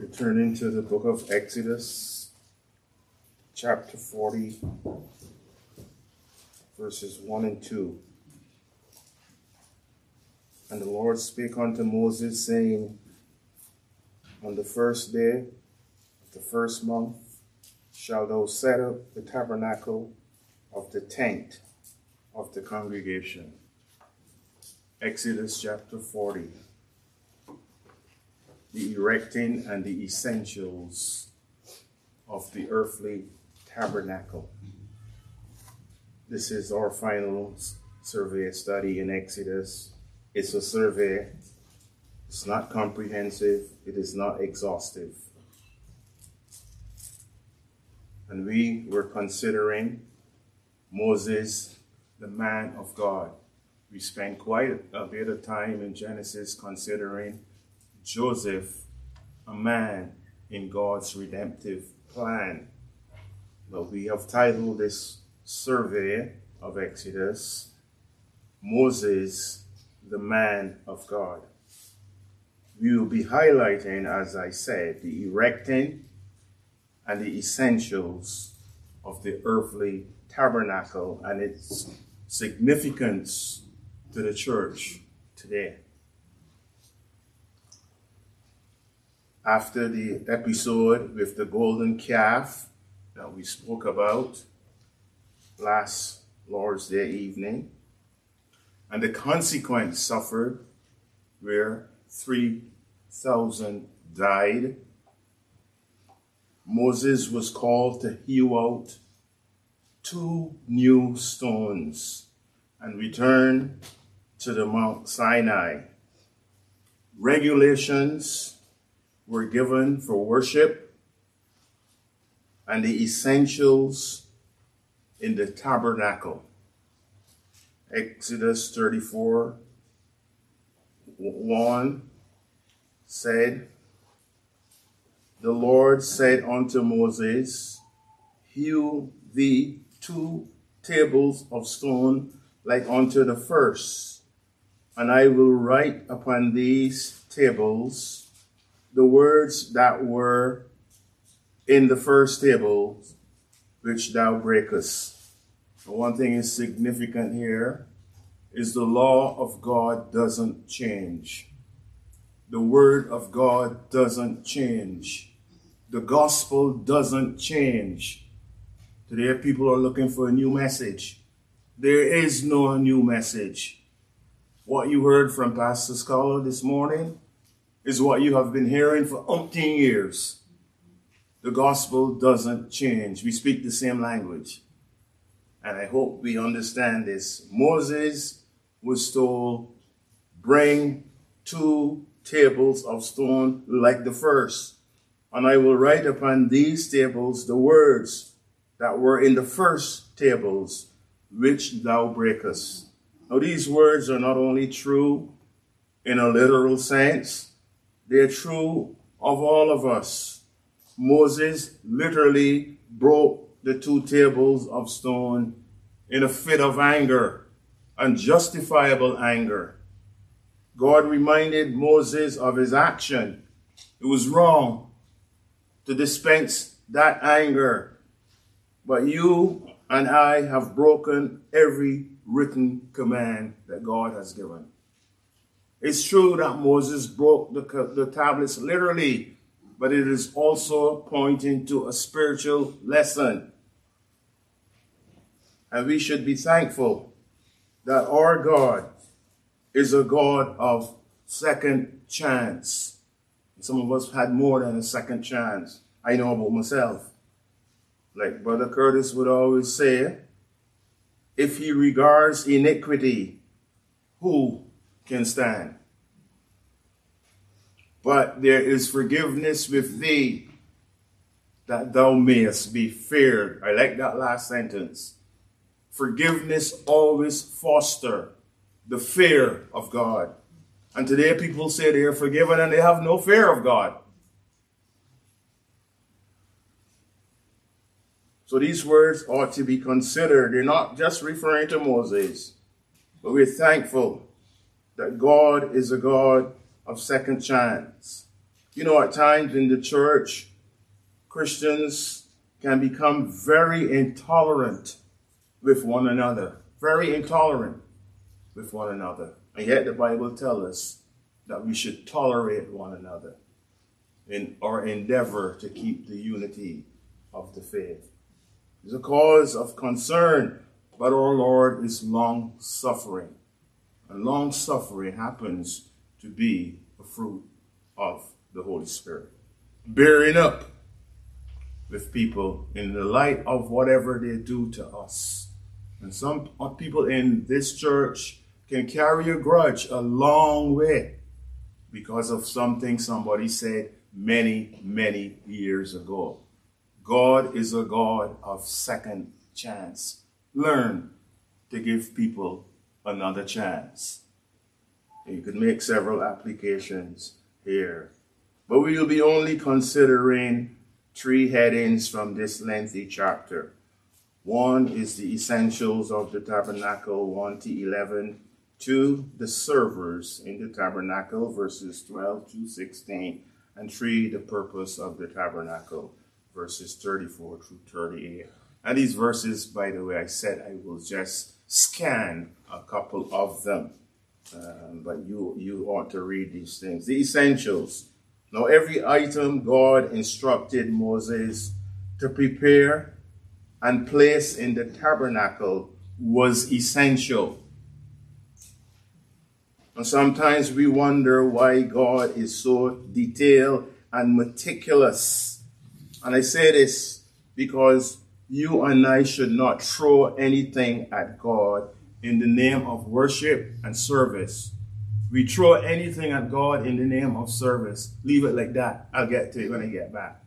Returning to the book of Exodus, chapter 40, verses 1 and 2. And the Lord spake unto Moses, saying, On the first day of the first month shalt thou set up the tabernacle of the tent of the congregation. Exodus chapter 40 the erecting and the essentials of the earthly tabernacle. This is our final survey study in Exodus. It's a survey, it's not comprehensive, it is not exhaustive. And we were considering Moses, the man of God. We spent quite a bit of time in Genesis considering Joseph, a man in God's redemptive plan. Well, we have titled this survey of Exodus, Moses, the man of God. We will be highlighting, as I said, the erecting and the essentials of the earthly tabernacle and its significance to the church today. After the episode with the golden calf that we spoke about last Lord's Day evening, and the consequence suffered where 3,000 died. Moses was called to hew out two new stones and return to the Mount Sinai. Regulations were given for worship and the essentials in the tabernacle. Exodus 34 1 said, The Lord said unto Moses, Hew thee two tables of stone like unto the first, and I will write upon these tables the words that were in the first table, which thou breakest. One thing is significant here is the law of God doesn't change. The word of God doesn't change. The gospel doesn't change. Today people are looking for a new message. There is no new message. What you heard from Pastor Scholar this morning is what you have been hearing for umpteen years. The gospel doesn't change. We speak the same language. And I hope we understand this. Moses was told, bring two tables of stone like the first. And I will write upon these tables the words that were in the first tables, which thou breakest. Now, these words are not only true in a literal sense, they're true of all of us. Moses literally broke the two tables of stone in a fit of anger, unjustifiable anger. God reminded Moses of his action. It was wrong to dispense that anger. But you and I have broken every written command that God has given. It's true that Moses broke the, the tablets literally, but it is also pointing to a spiritual lesson. And we should be thankful that our God is a God of second chance. Some of us had more than a second chance. I know about myself. Like Brother Curtis would always say, if he regards iniquity, who can stand. But there is forgiveness with thee that thou mayest be feared. I like that last sentence. Forgiveness always foster the fear of God. And today people say they are forgiven and they have no fear of God. So these words ought to be considered. They're not just referring to Moses, but we're thankful that God is a God of second chance. You know, at times in the church, Christians can become very intolerant with one another, very intolerant with one another. And yet the Bible tells us that we should tolerate one another in our endeavor to keep the unity of the faith. It's a cause of concern, but our Lord is long suffering. And long suffering happens to be a fruit of the Holy Spirit. Bearing up with people in the light of whatever they do to us. And some people in this church can carry a grudge a long way because of something somebody said many, many years ago. God is a God of second chance. Learn to give people another chance. You could make several applications here. But we will be only considering three headings from this lengthy chapter. One is the essentials of the tabernacle, 1 to 11. Two, the servers in the tabernacle, verses 12 to 16. And three, the purpose of the tabernacle, verses 34 through 38. And these verses, by the way, I said I will just scan a couple of them. Um, but you, you ought to read these things. The essentials. Now, every item God instructed Moses to prepare and place in the tabernacle was essential. And sometimes we wonder why God is so detailed and meticulous. And I say this because you and I should not throw anything at God in the name of worship and service. We throw anything at God in the name of service. Leave it like that. I'll get to it when I get back.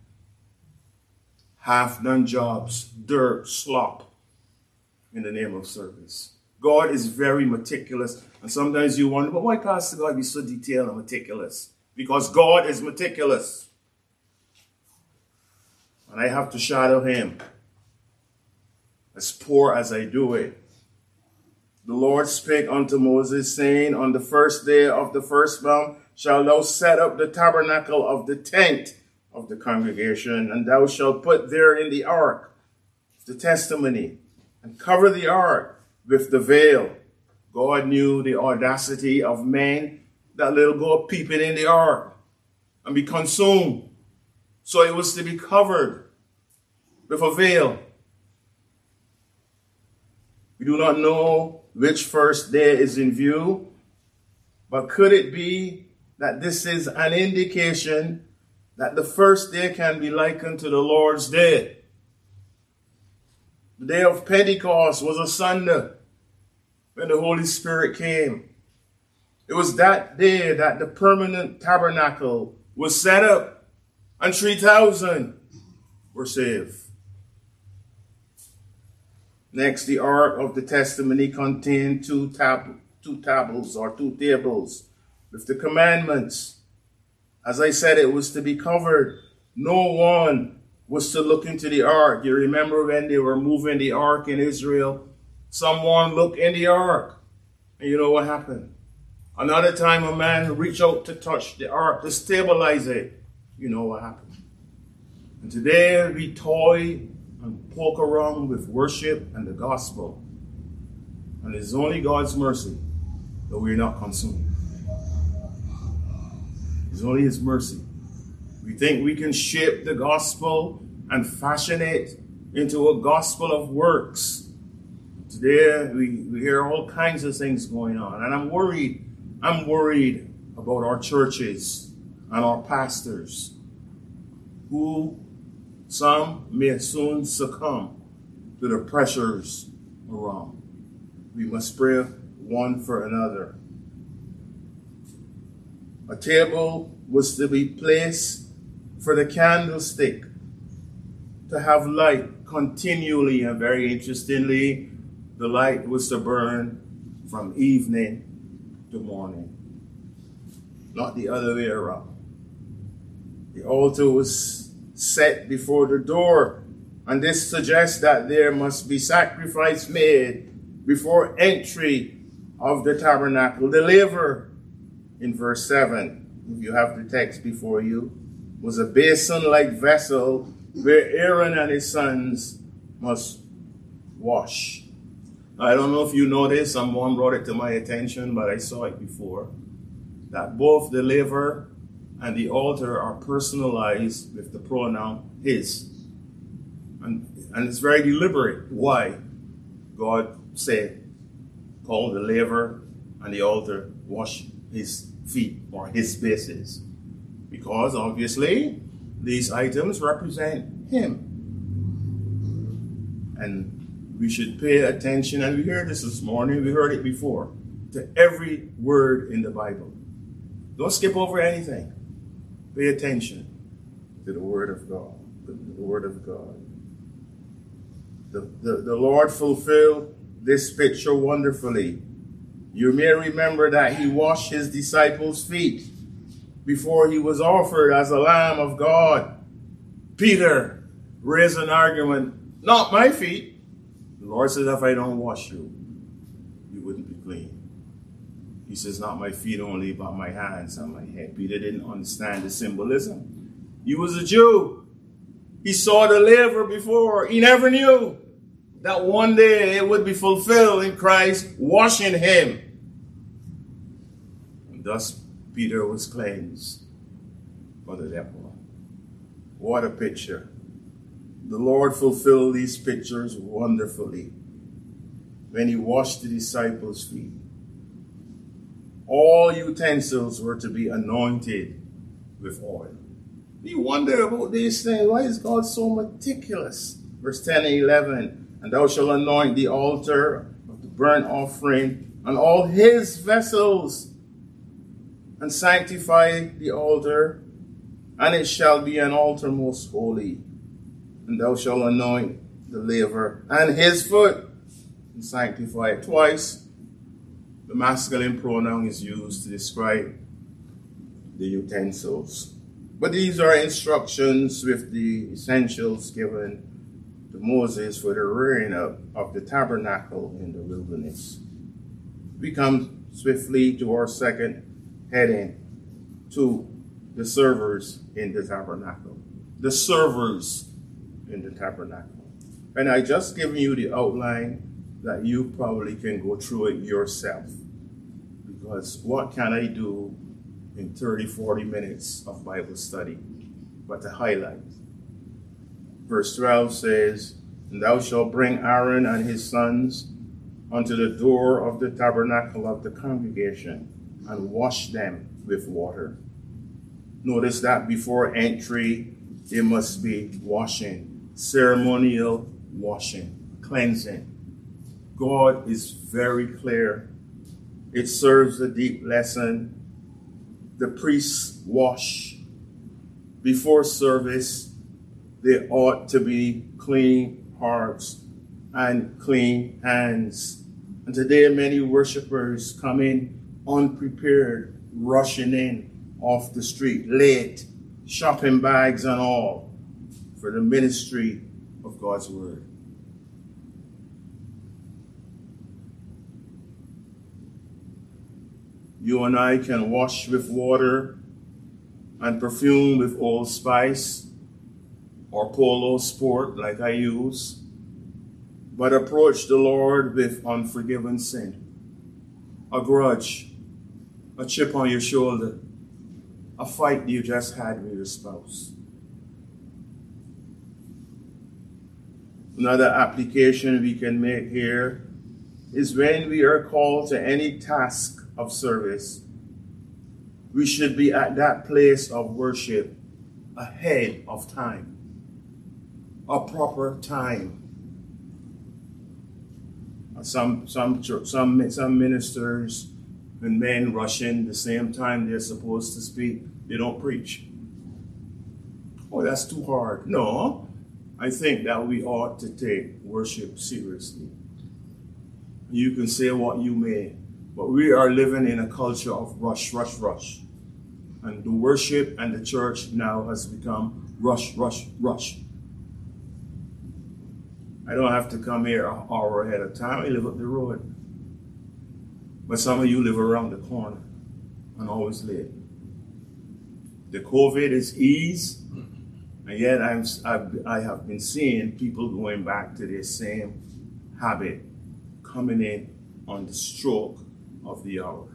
Half done jobs, dirt, slop in the name of service. God is very meticulous. And sometimes you wonder, but why Pastor God be so detailed and meticulous? Because God is meticulous. And I have to shadow him as poor as I do it. The Lord spake unto Moses, saying, On the first day of the first month shalt thou set up the tabernacle of the tent of the congregation, and thou shalt put therein the ark, the testimony, and cover the ark with the veil. God knew the audacity of men that little go peeping in the ark and be consumed. So it was to be covered with a veil. We do not know which first day is in view, but could it be that this is an indication that the first day can be likened to the Lord's day? The day of Pentecost was a Sunday when the Holy Spirit came. It was that day that the permanent tabernacle was set up and 3,000 were saved. Next, the Ark of the Testimony contained two, tab- two tables or two tables with the commandments. As I said, it was to be covered. No one was to look into the ark. You remember when they were moving the ark in Israel? Someone looked in the ark. And you know what happened? Another time a man reached out to touch the ark to stabilize it. You know what happened? And today we toy poke around with worship and the gospel. And it's only God's mercy that we're not consumed. It's only His mercy. We think we can shape the gospel and fashion it into a gospel of works. Today we, we hear all kinds of things going on, and I'm worried. I'm worried about our churches and our pastors who some may soon succumb to the pressures around. We must pray one for another. A table was to be placed for the candlestick to have light continually, and very interestingly, the light was to burn from evening to morning, not the other way around. The altar was set before the door. And this suggests that there must be sacrifice made before entry of the tabernacle. The laver in verse 7 if you have the text before you, was a basin like vessel where Aaron and his sons must wash. I don't know if you know this, someone brought it to my attention, but I saw it before. That both the laver and the altar are personalized with the pronoun his. And, and it's very deliberate. Why? God said, call the laver and the altar wash his feet or his bases. Because obviously, these items represent him. And we should pay attention, and we heard this this morning, we heard it before, to every word in the Bible. Don't skip over anything. Pay attention to the Word of God. The, the Word of God. The, the, the Lord fulfilled this picture wonderfully. You may remember that He washed His disciples' feet before He was offered as a Lamb of God. Peter raised an argument, not my feet. The Lord says, if I don't wash you. He says, Not my feet only, but my hands and my head. Peter didn't understand the symbolism. He was a Jew. He saw the laver before. He never knew that one day it would be fulfilled in Christ washing him. And thus Peter was cleansed for the leper. What a picture. The Lord fulfilled these pictures wonderfully when he washed the disciples' feet all utensils were to be anointed with oil. You wonder about these things. Why is God so meticulous? Verse 10 and 11. And thou shalt anoint the altar of the burnt offering and all his vessels, and sanctify the altar, and it shall be an altar most holy. And thou shalt anoint the laver and his foot, and sanctify it twice the masculine pronoun is used to describe the utensils. But these are instructions with the essentials given to Moses for the rearing up of the tabernacle in the wilderness. We come swiftly to our second heading to the servers in the tabernacle. The servers in the tabernacle. And I just given you the outline that you probably can go through it yourself. What can I do in 30, 40 minutes of Bible study but to highlight? Verse 12 says, And thou shalt bring Aaron and his sons unto the door of the tabernacle of the congregation and wash them with water. Notice that before entry, there must be washing, ceremonial washing, cleansing. God is very clear. It serves a deep lesson. The priests wash before service. They ought to be clean hearts and clean hands. And today, many worshipers come in unprepared, rushing in off the street, late, shopping bags and all, for the ministry of God's Word. You and I can wash with water and perfume with old spice or polo sport like I use, but approach the Lord with unforgiven sin, a grudge, a chip on your shoulder, a fight you just had with your spouse. Another application we can make here is when we are called to any task of service, we should be at that place of worship ahead of time, a proper time. Some some some some ministers and men rush in the same time they're supposed to speak. They don't preach. Oh, that's too hard. No, I think that we ought to take worship seriously. You can say what you may, but we are living in a culture of rush, rush, rush. And the worship and the church now has become rush, rush, rush. I don't have to come here an hour ahead of time. I live up the road. But some of you live around the corner and always late. the COVID is eased, and yet I'm, I've, I have been seeing people going back to their same habit, coming in on the stroke of the hour.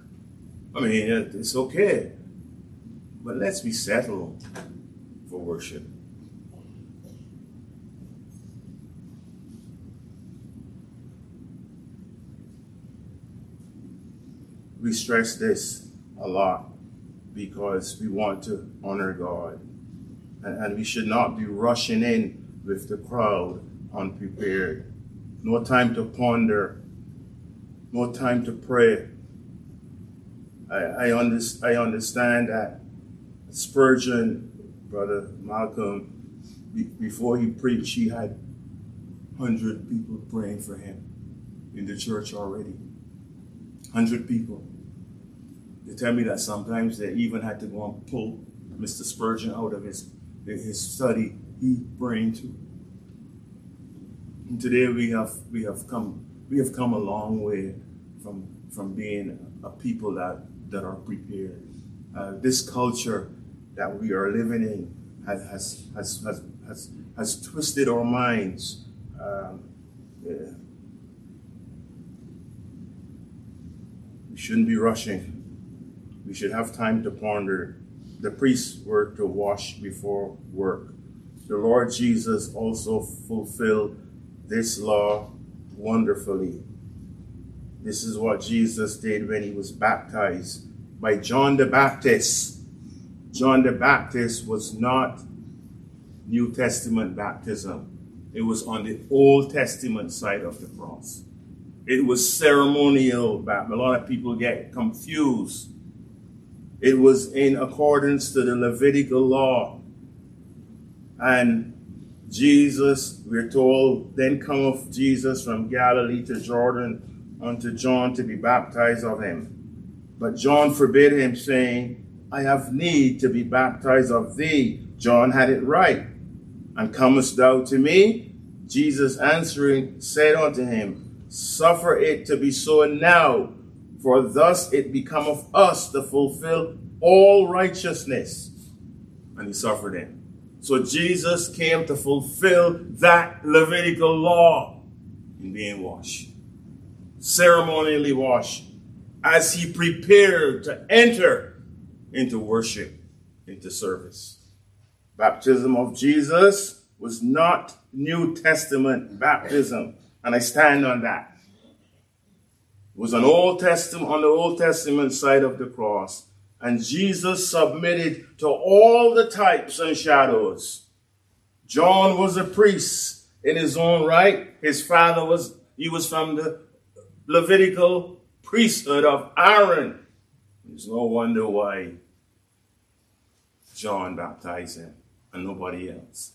I mean, it's okay, but let's be settled for worship. We stress this a lot because we want to honor God. And, and we should not be rushing in with the crowd unprepared. No time to ponder, no time to pray. I, I, under, I understand that Spurgeon, Brother Malcolm, be, before he preached, he had 100 people praying for him in the church already. 100 people. They tell me that sometimes they even had to go and pull Mr. Spurgeon out of his, his study. He praying too. And today we have we have come we have come a long way from from being a people that that are prepared. Uh, this culture that we are living in has has has has, has, has twisted our minds. Um, yeah. We shouldn't be rushing. We should have time to ponder. The priests were to wash before work. The Lord Jesus also fulfilled this law wonderfully. This is what Jesus did when he was baptized by John the Baptist. John the Baptist was not New Testament baptism. It was on the Old Testament side of the cross. It was ceremonial baptism. A lot of people get confused. It was in accordance to the Levitical law. And Jesus, we're told, then cometh Jesus from Galilee to Jordan unto John to be baptized of him. But John forbid him, saying, I have need to be baptized of thee. John had it right. And comest thou to me? Jesus answering said unto him, Suffer it to be so now, for thus it becometh us to fulfill all righteousness. And he suffered it. So Jesus came to fulfill that Levitical law in being washed, ceremonially washed, as he prepared to enter into worship, into service. Baptism of Jesus was not New Testament baptism, and I stand on that. It was an Old Testament on the Old Testament side of the cross and Jesus submitted to all the types and shadows. John was a priest in his own right. His father was, he was from the Levitical priesthood of Aaron. There's no wonder why John baptized him and nobody else.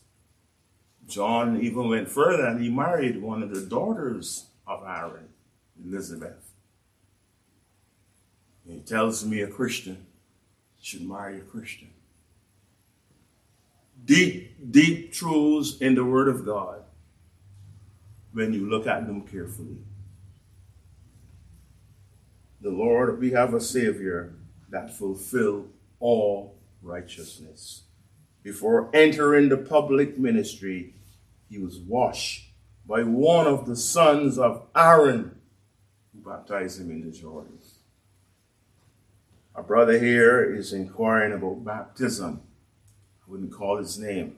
John even went further and he married one of the daughters of Aaron, Elizabeth. He tells me a Christian should marry a Christian. Deep, deep truths in the Word of God when you look at them carefully. The Lord, we have a Savior that fulfill all righteousness. Before entering the public ministry, he was washed by one of the sons of Aaron who baptized him in the Jordan. Our brother here is inquiring about baptism. I wouldn't call his name.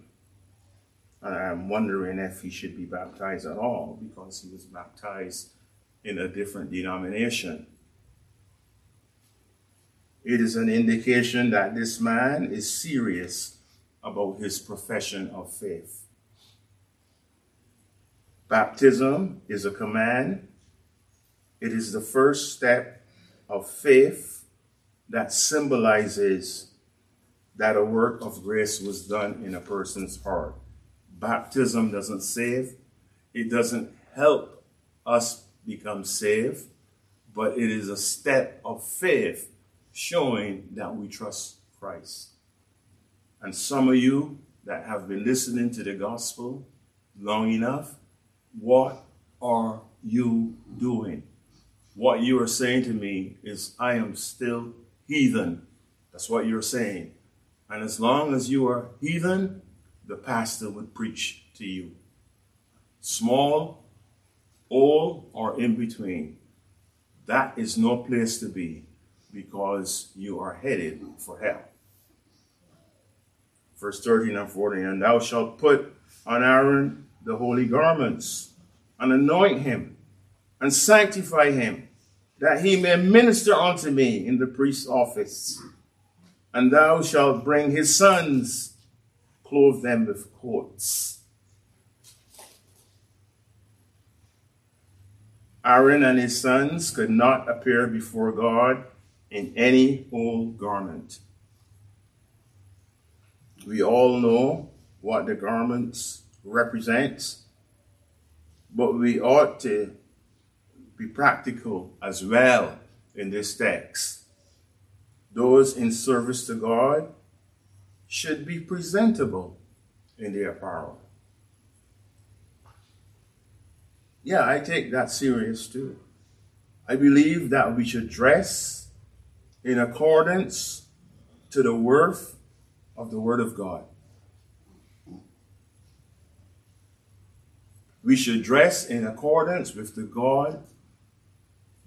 I'm wondering if he should be baptized at all because he was baptized in a different denomination. It is an indication that this man is serious about his profession of faith. Baptism is a command, it is the first step of faith that symbolizes that a work of grace was done in a person's heart. Baptism doesn't save, it doesn't help us become saved, but it is a step of faith showing that we trust Christ. And some of you that have been listening to the gospel long enough, what are you doing? What you are saying to me is, I am still heathen. That's what you're saying. And as long as you are heathen, the pastor would preach to you. Small, old, or in between. That is no place to be because you are headed for hell. Verse 13 and 14 And thou shalt put on Aaron the holy garments and anoint him and sanctify him that he may minister unto me in the priest's office. And thou shalt bring his sons, clothe them with coats. Aaron and his sons could not appear before God in any old garment. We all know what the garments represent, but we ought to be practical as well in this text. Those in service to God should be presentable in their apparel. Yeah, I take that serious too. I believe that we should dress in accordance to the worth of the Word of God. We should dress in accordance with the God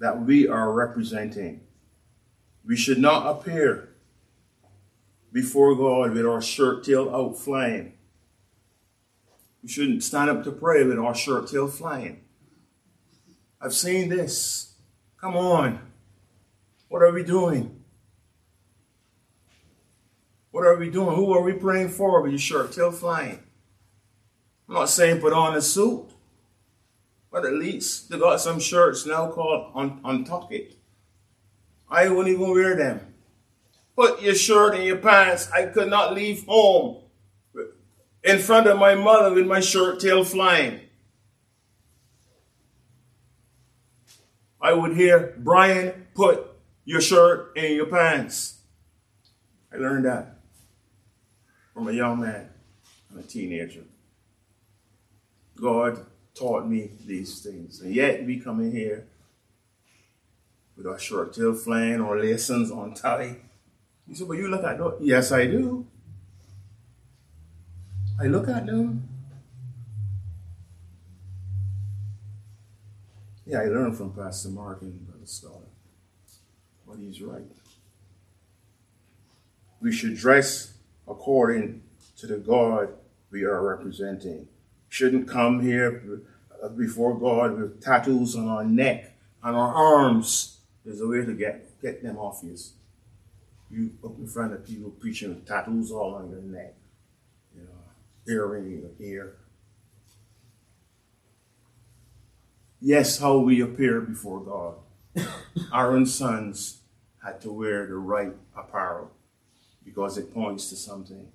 that we are representing. We should not appear before God with our shirt tail out flying. We shouldn't stand up to pray with our shirt tail flying. I've seen this. Come on. What are we doing? What are we doing? Who are we praying for with your shirt tail flying? I'm not saying put on a suit. But at least they got some shirts now called on Untucked. I wouldn't even wear them. Put your shirt and your pants. I could not leave home in front of my mother with my shirt tail flying. I would hear, Brian, put your shirt and your pants. I learned that from a young man and a teenager. God taught me these things. And yet we come in here with our short tail flying or lessons on tie. You say, but you look at them. Yes, I do. I look at them. Yeah, I learned from Pastor Mark and Brother Scott. But he's right. We should dress according to the God we are representing shouldn't come here before God with tattoos on our neck, on our arms. There's a way to get, get them off you. You up in front of people preaching with tattoos all on your neck, you know, earring in your ear. Yes, how we appear before God. Aaron's sons had to wear the right apparel because it points to something,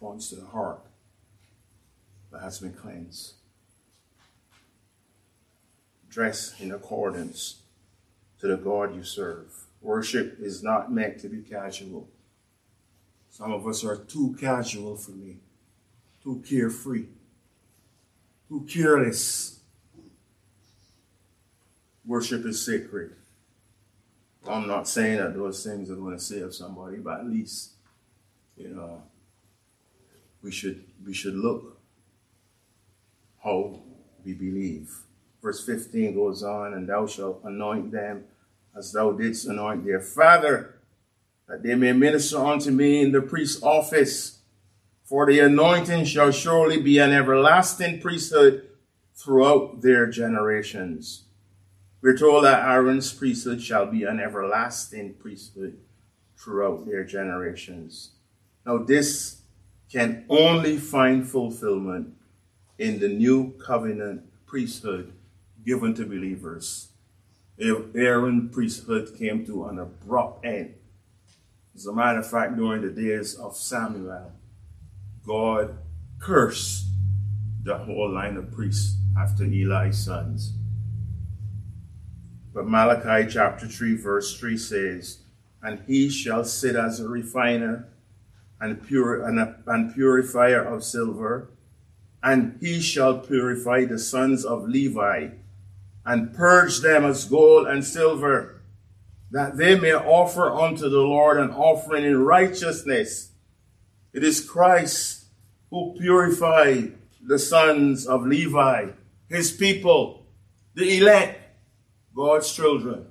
points to the heart that has been cleansed. Dress in accordance to the God you serve. Worship is not meant to be casual. Some of us are too casual for me, too carefree, too careless. Worship is sacred. I'm not saying that those things are going to save somebody, but at least, you know, we should we should look how we believe. Verse 15 goes on, and thou shalt anoint them as thou didst anoint their father, that they may minister unto me in the priest's office. For the anointing shall surely be an everlasting priesthood throughout their generations. We're told that Aaron's priesthood shall be an everlasting priesthood throughout their generations. Now, this can only find fulfillment in the new covenant priesthood given to believers. Aaron's priesthood came to an abrupt end. As a matter of fact, during the days of Samuel, God cursed the whole line of priests after Eli's sons. But Malachi chapter 3, verse 3 says, And he shall sit as a refiner and, and, a, and purifier of silver and he shall purify the sons of Levi and purge them as gold and silver, that they may offer unto the Lord an offering in righteousness. It is Christ who purified the sons of Levi, his people, the elect, God's children,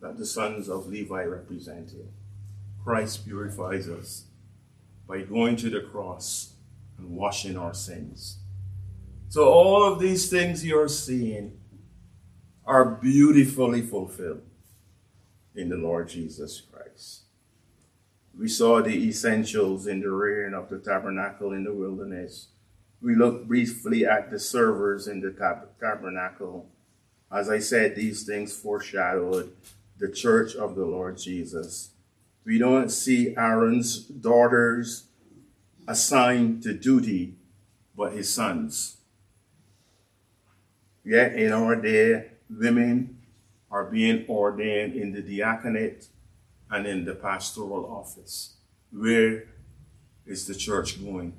that the sons of Levi represented. Christ purifies us by going to the cross and washing our sins. So, all of these things you're seeing are beautifully fulfilled in the Lord Jesus Christ. We saw the essentials in the rearing of the tabernacle in the wilderness. We looked briefly at the servers in the tab- tabernacle. As I said, these things foreshadowed the church of the Lord Jesus. We don't see Aaron's daughters assigned to duty, but his sons. Yet in our day, women are being ordained in the diaconate and in the pastoral office. Where is the church going?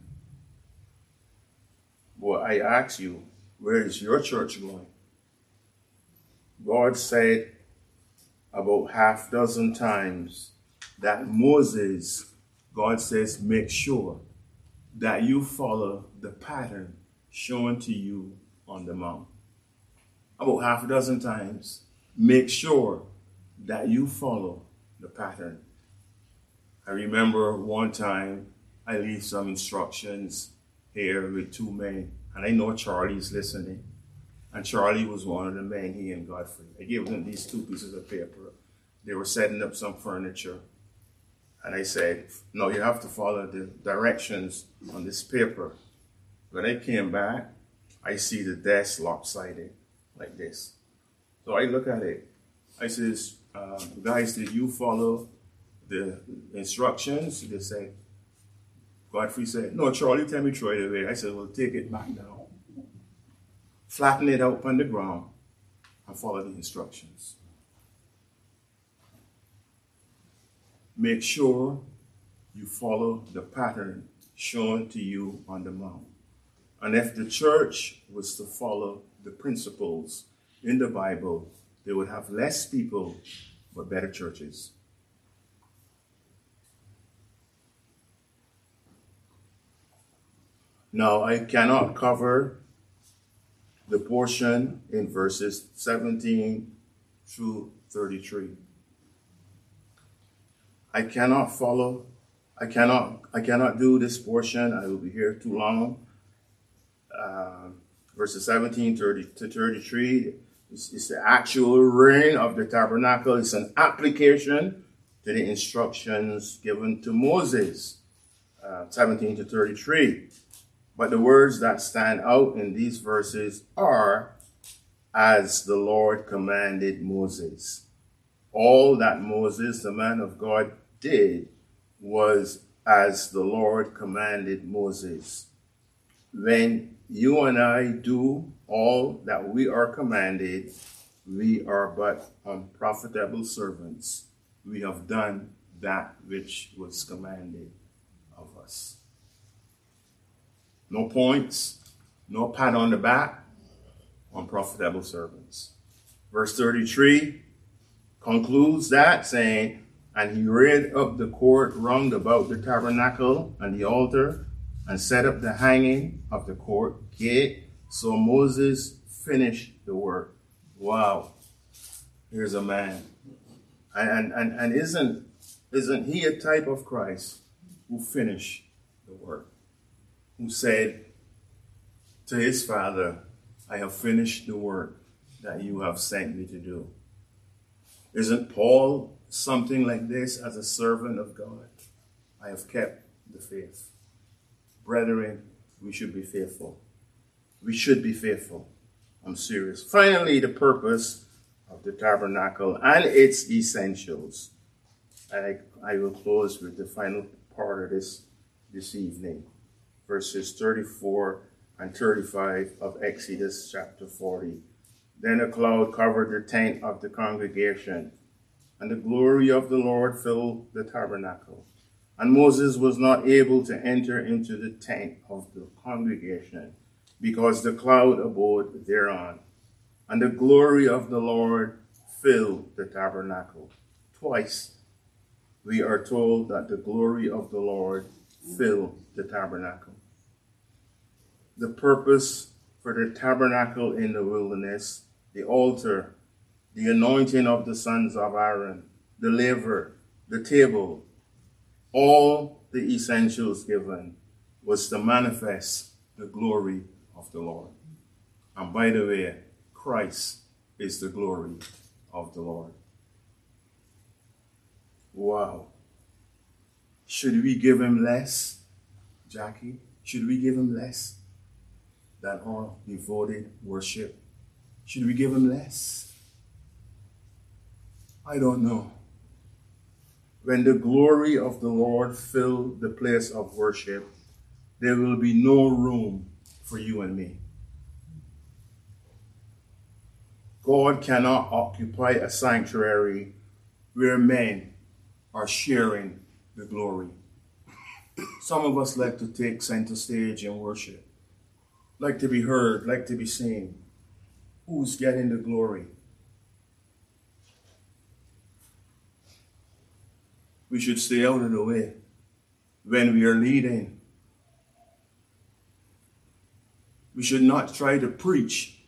Well, I ask you, where is your church going? God said about half dozen times that Moses, God says, make sure that you follow the pattern shown to you on the mount. About half a dozen times, make sure that you follow the pattern. I remember one time I leave some instructions here with two men, and I know Charlie's listening. And Charlie was one of the men, he and Godfrey. I gave them these two pieces of paper. They were setting up some furniture. And I said, No, you have to follow the directions on this paper. When I came back, I see the desk lopsided like this. So I look at it. I says, um, guys, did you follow the instructions? They say, Godfrey said, no, Charlie, tell me throw it away. I said, well, take it back down. Flatten it out on the ground and follow the instructions. Make sure you follow the pattern shown to you on the mount. And if the church was to follow the principles in the Bible, they would have less people but better churches. Now, I cannot cover the portion in verses 17 through 33. I cannot follow, I cannot, I cannot do this portion. I will be here too long. Uh, verses 17 30 to 33 it's, it's the actual reign of the tabernacle. It's an application to the instructions given to Moses, uh, 17 to 33. But the words that stand out in these verses are, as the Lord commanded Moses. All that Moses, the man of God, did was as the Lord commanded Moses. When you and I do all that we are commanded, we are but unprofitable servants. We have done that which was commanded of us. No points, no pat on the back, unprofitable servants. Verse 33 concludes that saying, And he rid up the court round about the tabernacle and the altar and set up the hanging of the court gate. So Moses finished the work. Wow. Here's a man. And, and, and isn't, isn't he a type of Christ who finished the work? Who said to his father, I have finished the work that you have sent me to do. Isn't Paul something like this as a servant of God? I have kept the faith. Brethren, we should be faithful. We should be faithful. I'm serious. Finally, the purpose of the tabernacle and its essentials. I, I will close with the final part of this this evening. Verses 34 and 35 of Exodus chapter 40. Then a cloud covered the tent of the congregation, and the glory of the Lord filled the tabernacle. And Moses was not able to enter into the tent of the congregation because the cloud abode thereon. And the glory of the Lord filled the tabernacle. Twice we are told that the glory of the Lord filled the tabernacle. The purpose for the tabernacle in the wilderness, the altar, the anointing of the sons of Aaron, the laver, the table, all the essentials given was to manifest the glory of the Lord. And by the way, Christ is the glory of the Lord. Wow. Should we give him less, Jackie? Should we give him less than our devoted worship? Should we give him less? I don't know. When the glory of the Lord fill the place of worship, there will be no room for you and me. God cannot occupy a sanctuary where men are sharing the glory. Some of us like to take center stage in worship, like to be heard, like to be seen. Who's getting the glory? We should stay out of the way when we are leading. We should not try to preach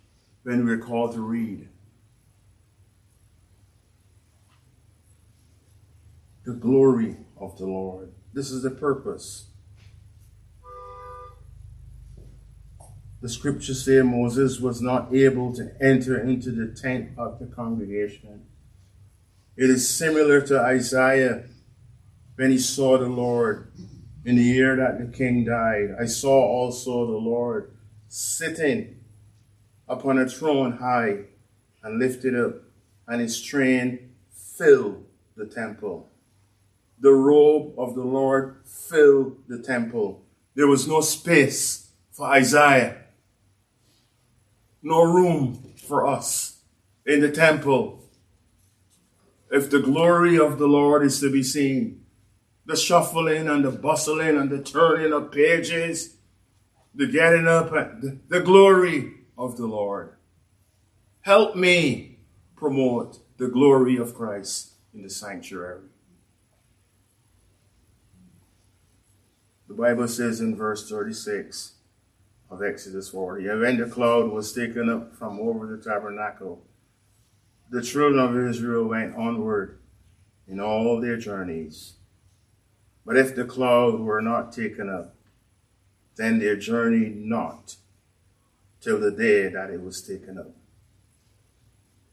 when we're called to read. The glory of the Lord. This is the purpose. The scriptures say Moses was not able to enter into the tent of the congregation. It is similar to Isaiah when he saw the Lord in the year that the king died. I saw also the Lord sitting upon a throne high and lifted up, and his train filled the temple. The robe of the Lord filled the temple. There was no space for Isaiah, no room for us in the temple. If the glory of the Lord is to be seen, the shuffling and the bustling and the turning of pages, the getting up, the, glory of the Lord. Help me promote the glory of Christ in the sanctuary. The Bible says in verse 36 of Exodus 40, and when the cloud was taken up from over the tabernacle, the children of Israel went onward in all their journeys. But if the cloud were not taken up, then their journey not till the day that it was taken up.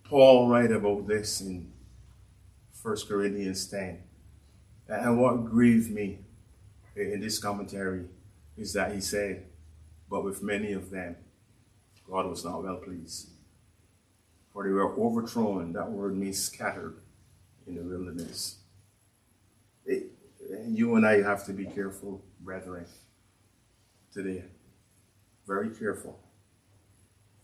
Paul write about this in 1 Corinthians 10. And what grieved me in this commentary is that he said, But with many of them, God was not well pleased. For they were overthrown, that word means scattered in the wilderness. It, you and I have to be careful, brethren, today. Very careful.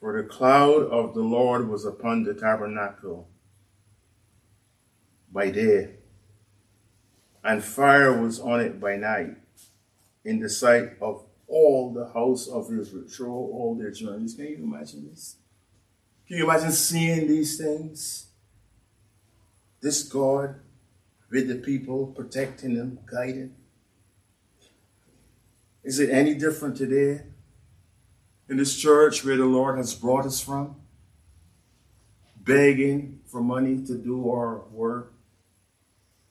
For the cloud of the Lord was upon the tabernacle by day, and fire was on it by night in the sight of all the house of Israel all their journeys. Can you imagine this? Can you imagine seeing these things? This God with the people, protecting them, guiding. Is it any different today in this church where the Lord has brought us from? Begging for money to do our work?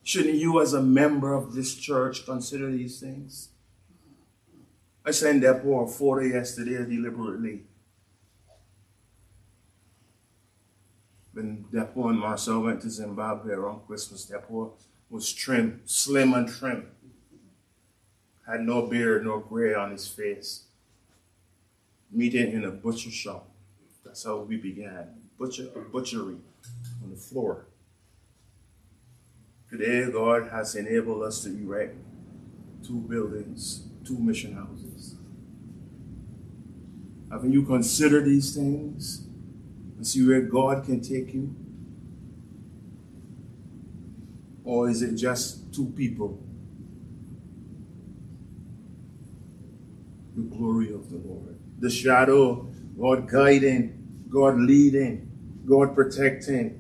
Shouldn't you, as a member of this church, consider these things? I sent that poor photo yesterday deliberately. When Depo and Marcel went to Zimbabwe around Christmas, Depo was trim, slim and trim. Had no beard, no gray on his face. Meeting in a butcher shop. That's how we began. Butcher, butchery on the floor. Today, God has enabled us to erect two buildings, two mission houses. Haven't you considered these things and see where God can take you? Or is it just two people? The glory of the Lord. The shadow, God guiding, God leading, God protecting.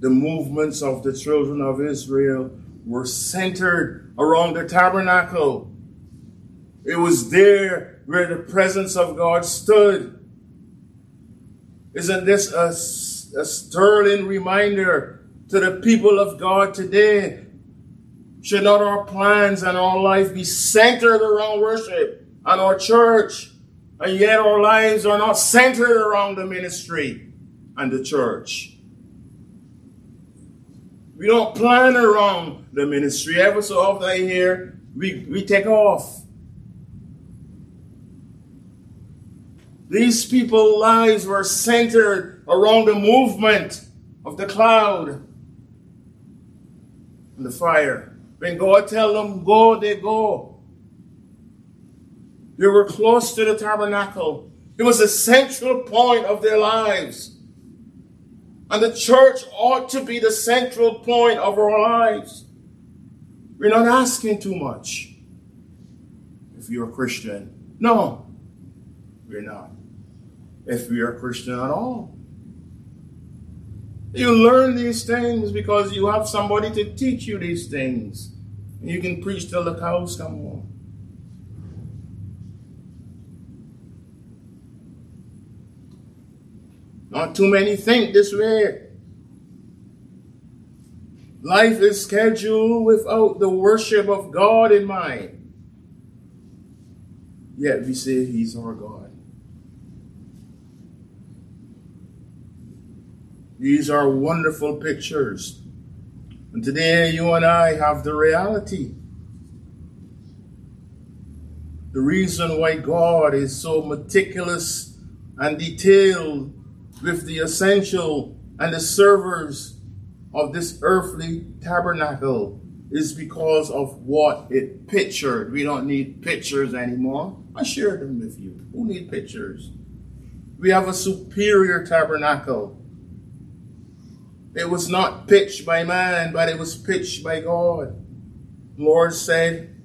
The movements of the children of Israel were centered around the tabernacle It was there where the presence of God stood. Isn't this a, a sterling reminder to the people of God today? Should not our plans and our life be centered around worship and our church? And yet our lives are not centered around the ministry and the church. We don't plan around the ministry. Ever so often I hear we, we take off. These people's lives were centered around the movement of the cloud and the fire. When God tell them go, they go. They were close to the tabernacle. It was a central point of their lives. And the church ought to be the central point of our lives. We're not asking too much if you're a Christian. No, we're not if we are Christian at all. You learn these things because you have somebody to teach you these things. You can preach till the cows come home. Not too many think this way. Life is scheduled without the worship of God in mind. Yet we say He's our God. These are wonderful pictures. And today you and I have the reality. The reason why God is so meticulous and detailed with the essential and the servers of this earthly tabernacle is because of what it pictured. We don't need pictures anymore. I shared them with you. Who need pictures? We have a superior tabernacle it was not pitched by man, but it was pitched by God. Lord said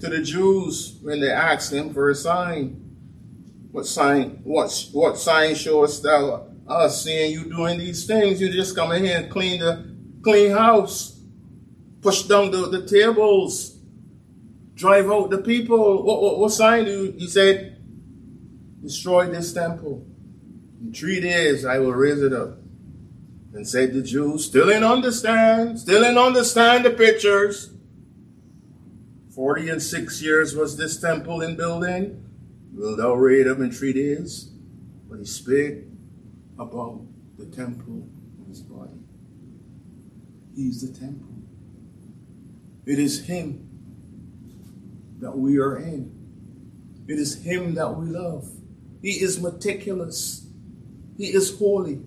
to the Jews when they asked him for a sign, What sign, what, what sign showest thou us seeing you doing these things? You just come in here and clean the clean house, push down the, the tables, drive out the people. What, what, what sign do you? He said, Destroy this temple. In three days I will raise it up. And said the Jews, still didn't understand, still didn't understand the pictures. Forty and six years was this temple in building. Will thou raid them in three days? But he spake about the temple of his body. He's the temple. It is him that we are in. It is him that we love. He is meticulous. He is holy.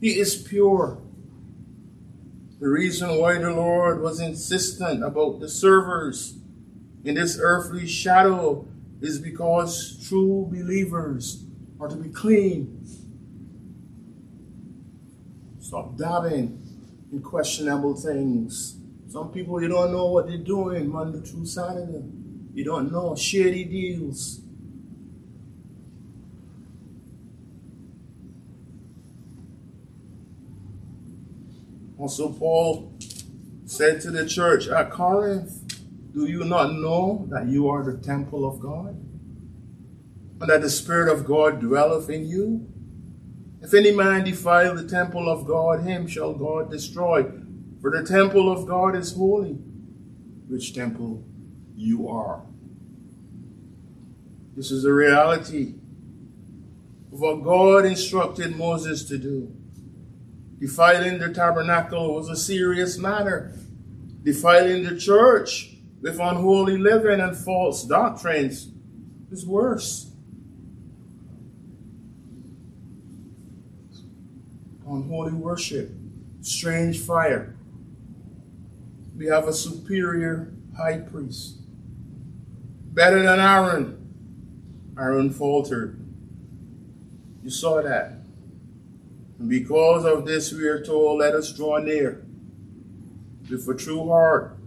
He is pure. The reason why the Lord was insistent about the servers in this earthly shadow is because true believers are to be clean. Stop dabbing in questionable things. Some people, you don't know what they're doing Run the true Monday through Saturday. You don't know shady deals. Also, Paul said to the church at Corinth, Do you not know that you are the temple of God? And that the Spirit of God dwelleth in you? If any man defile the temple of God, him shall God destroy. For the temple of God is holy, which temple you are. This is the reality of what God instructed Moses to do. Defiling the tabernacle was a serious matter. Defiling the church with unholy living and false doctrines is worse. Unholy worship, strange fire. We have a superior high priest. Better than Aaron. Aaron faltered. You saw that. And because of this, we are told, let us draw near with a true heart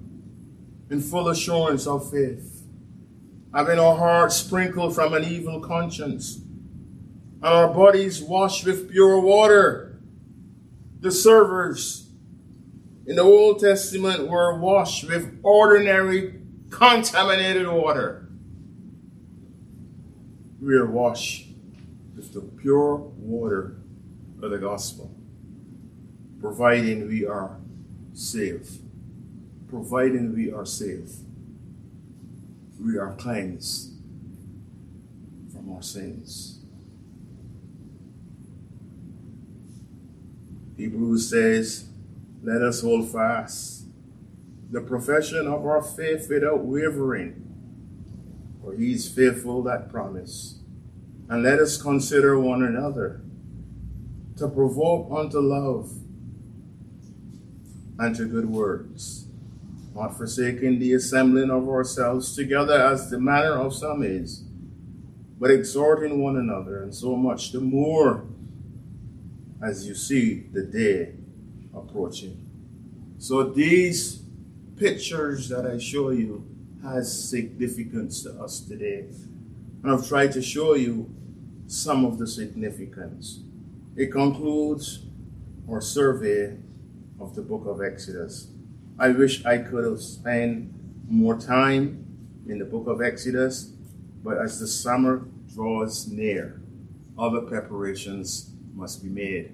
in full assurance of faith, having our hearts sprinkled from an evil conscience and our bodies washed with pure water. The servers in the Old Testament were washed with ordinary contaminated water. We are washed with the pure water of the gospel, providing we are saved. Providing we are saved, we are cleansed from our sins. Hebrews says, Let us hold fast the profession of our faith without wavering, for he is faithful that promise. And let us consider one another to provoke unto love and to good works, not forsaking the assembling of ourselves together as the manner of some is, but exhorting one another, and so much the more as you see the day approaching. So these pictures that I show you has significance to us today. And I've tried to show you some of the significance. It concludes our survey of the book of Exodus. I wish I could have spent more time in the book of Exodus, but as the summer draws near, other preparations must be made.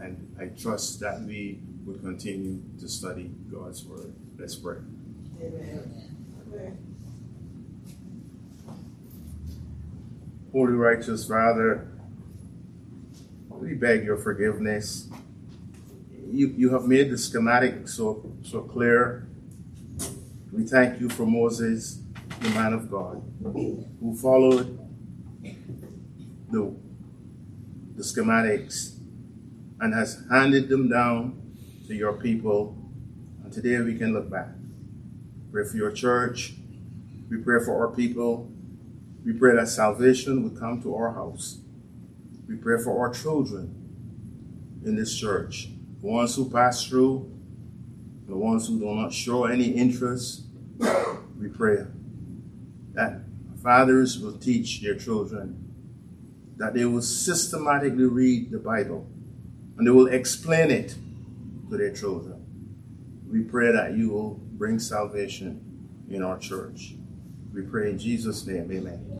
And I trust that we will continue to study God's Word. Let's pray. Amen. Holy righteous Father, we beg your forgiveness. You, you have made the schematic so, so clear. We thank you for Moses, the man of God, who followed the, the schematics and has handed them down to your people. And today we can look back. Pray for your church. We pray for our people. We pray that salvation would come to our house. We pray for our children in this church, the ones who pass through, the ones who do not show any interest. We pray that fathers will teach their children that they will systematically read the Bible and they will explain it to their children. We pray that you will bring salvation in our church. We pray in Jesus' name, amen.